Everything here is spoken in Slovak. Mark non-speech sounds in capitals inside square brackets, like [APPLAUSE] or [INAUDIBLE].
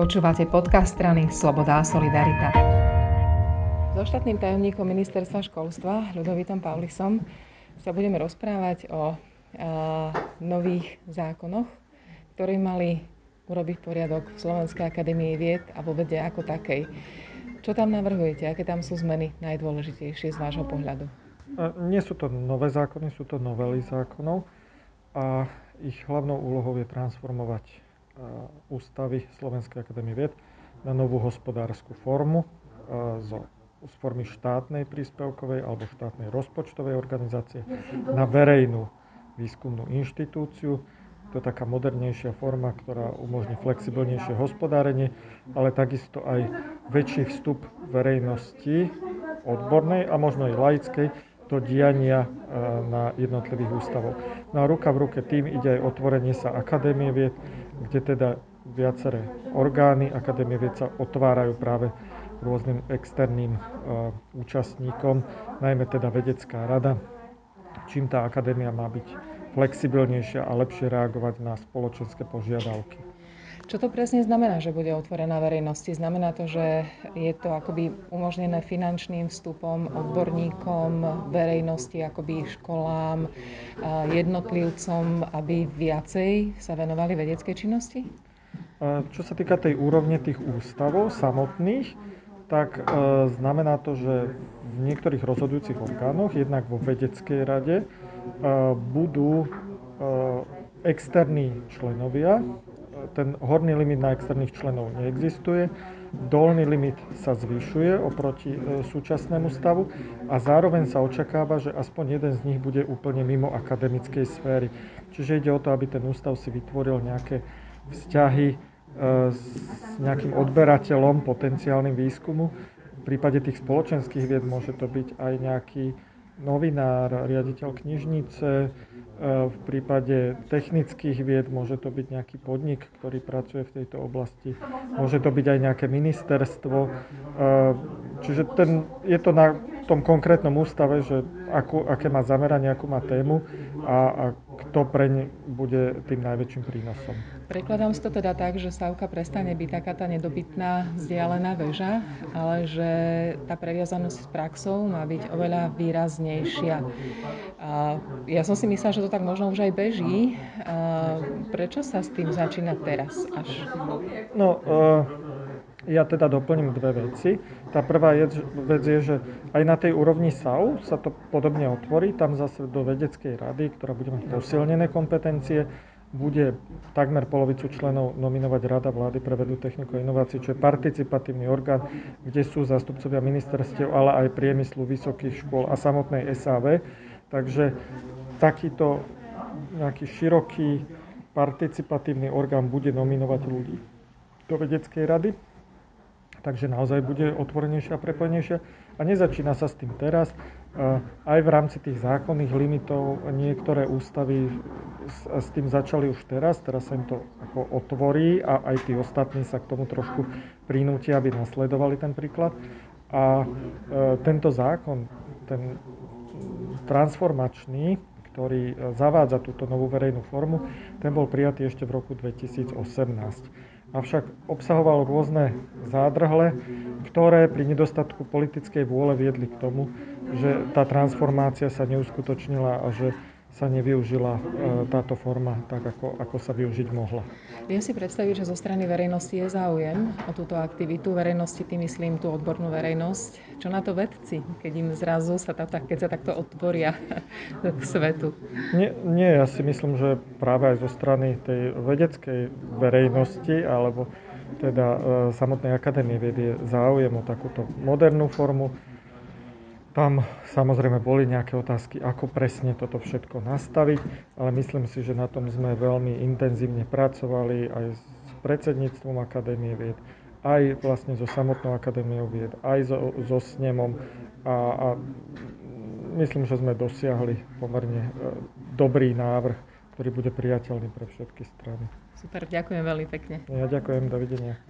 Počúvate podcast strany Sloboda a Solidarita. So štátnym tajomníkom ministerstva školstva Ľudovitom Paulisom sa budeme rozprávať o a, nových zákonoch, ktoré mali urobiť poriadok v Slovenskej akadémii vied a vo vede ako takej. Čo tam navrhujete? Aké tam sú zmeny najdôležitejšie z vášho pohľadu? Nie sú to nové zákony, sú to novely zákonov a ich hlavnou úlohou je transformovať ústavy Slovenskej akadémie vied na novú hospodárskú formu zo, z formy štátnej príspevkovej alebo štátnej rozpočtovej organizácie na verejnú výskumnú inštitúciu. To je taká modernejšia forma, ktorá umožní flexibilnejšie hospodárenie, ale takisto aj väčší vstup verejnosti odbornej a možno aj laickej do diania na jednotlivých ústavov. No a ruka v ruke tým ide aj otvorenie sa Akadémie vied, kde teda viaceré orgány Akadémie vied sa otvárajú práve rôznym externým uh, účastníkom, najmä teda vedecká rada, čím tá akadémia má byť flexibilnejšia a lepšie reagovať na spoločenské požiadavky. Čo to presne znamená, že bude otvorená verejnosti? Znamená to, že je to akoby umožnené finančným vstupom, odborníkom, verejnosti, akoby školám, jednotlivcom, aby viacej sa venovali vedeckej činnosti? Čo sa týka tej úrovne tých ústavov samotných, tak e, znamená to, že v niektorých rozhodujúcich orgánoch, jednak vo vedeckej rade, e, budú e, externí členovia, ten horný limit na externých členov neexistuje, dolný limit sa zvyšuje oproti e, súčasnému stavu a zároveň sa očakáva, že aspoň jeden z nich bude úplne mimo akademickej sféry. Čiže ide o to, aby ten ústav si vytvoril nejaké vzťahy e, s nejakým odberateľom potenciálnym výskumu. V prípade tých spoločenských vied môže to byť aj nejaký novinár, riaditeľ knižnice, e, v prípade technických vied môže to byť nejaký podnik, ktorý pracuje v tejto oblasti, môže to byť aj nejaké ministerstvo. E, čiže ten, je to na tom konkrétnom ústave, že akú, aké má zameranie, akú má tému a, a kto preň bude tým najväčším prínosom. Prekladám si to teda tak, že stavka prestane byť taká tá nedobytná vzdialená väža, ale že tá previazanosť s praxou má byť oveľa výraznejšia. A ja som si myslela, že to tak možno už aj beží. A prečo sa s tým začína teraz až? No, uh ja teda doplním dve veci. Tá prvá je, vec je, že aj na tej úrovni SAU sa to podobne otvorí. Tam zase do vedeckej rady, ktorá bude mať posilnené kompetencie, bude takmer polovicu členov nominovať Rada vlády pre vedu, techniku a inováciu, čo je participatívny orgán, kde sú zástupcovia ministerstiev, ale aj priemyslu, vysokých škôl a samotnej SAV. Takže takýto nejaký široký participatívny orgán bude nominovať ľudí do vedeckej rady takže naozaj bude otvorenejšia a prepojenejšia. A nezačína sa s tým teraz. Aj v rámci tých zákonných limitov niektoré ústavy s tým začali už teraz, teraz sa im to ako otvorí a aj tí ostatní sa k tomu trošku prinútia, aby nasledovali ten príklad. A e, tento zákon, ten transformačný, ktorý e, zavádza túto novú verejnú formu, ten bol prijatý ešte v roku 2018 avšak obsahoval rôzne zádrhle, ktoré pri nedostatku politickej vôle viedli k tomu, že tá transformácia sa neuskutočnila a že sa nevyužila e, táto forma tak, ako, ako sa využiť mohla. Viem si predstaviť, že zo strany verejnosti je záujem o túto aktivitu. Verejnosti, tým myslím tú odbornú verejnosť. Čo na to vedci, keď im zrazu sa, tá, keď sa takto otvoria [LAUGHS] k svetu? Nie, nie, ja si myslím, že práve aj zo strany tej vedeckej verejnosti alebo teda e, samotnej akadémie vied je záujem o takúto modernú formu tam samozrejme boli nejaké otázky, ako presne toto všetko nastaviť, ale myslím si, že na tom sme veľmi intenzívne pracovali aj s predsedníctvom Akadémie vied, aj vlastne so samotnou Akadémiou vied, aj so, so snemom a, a myslím, že sme dosiahli pomerne e, dobrý návrh, ktorý bude priateľný pre všetky strany. Super, ďakujem veľmi pekne. Ja ďakujem, dovidenia.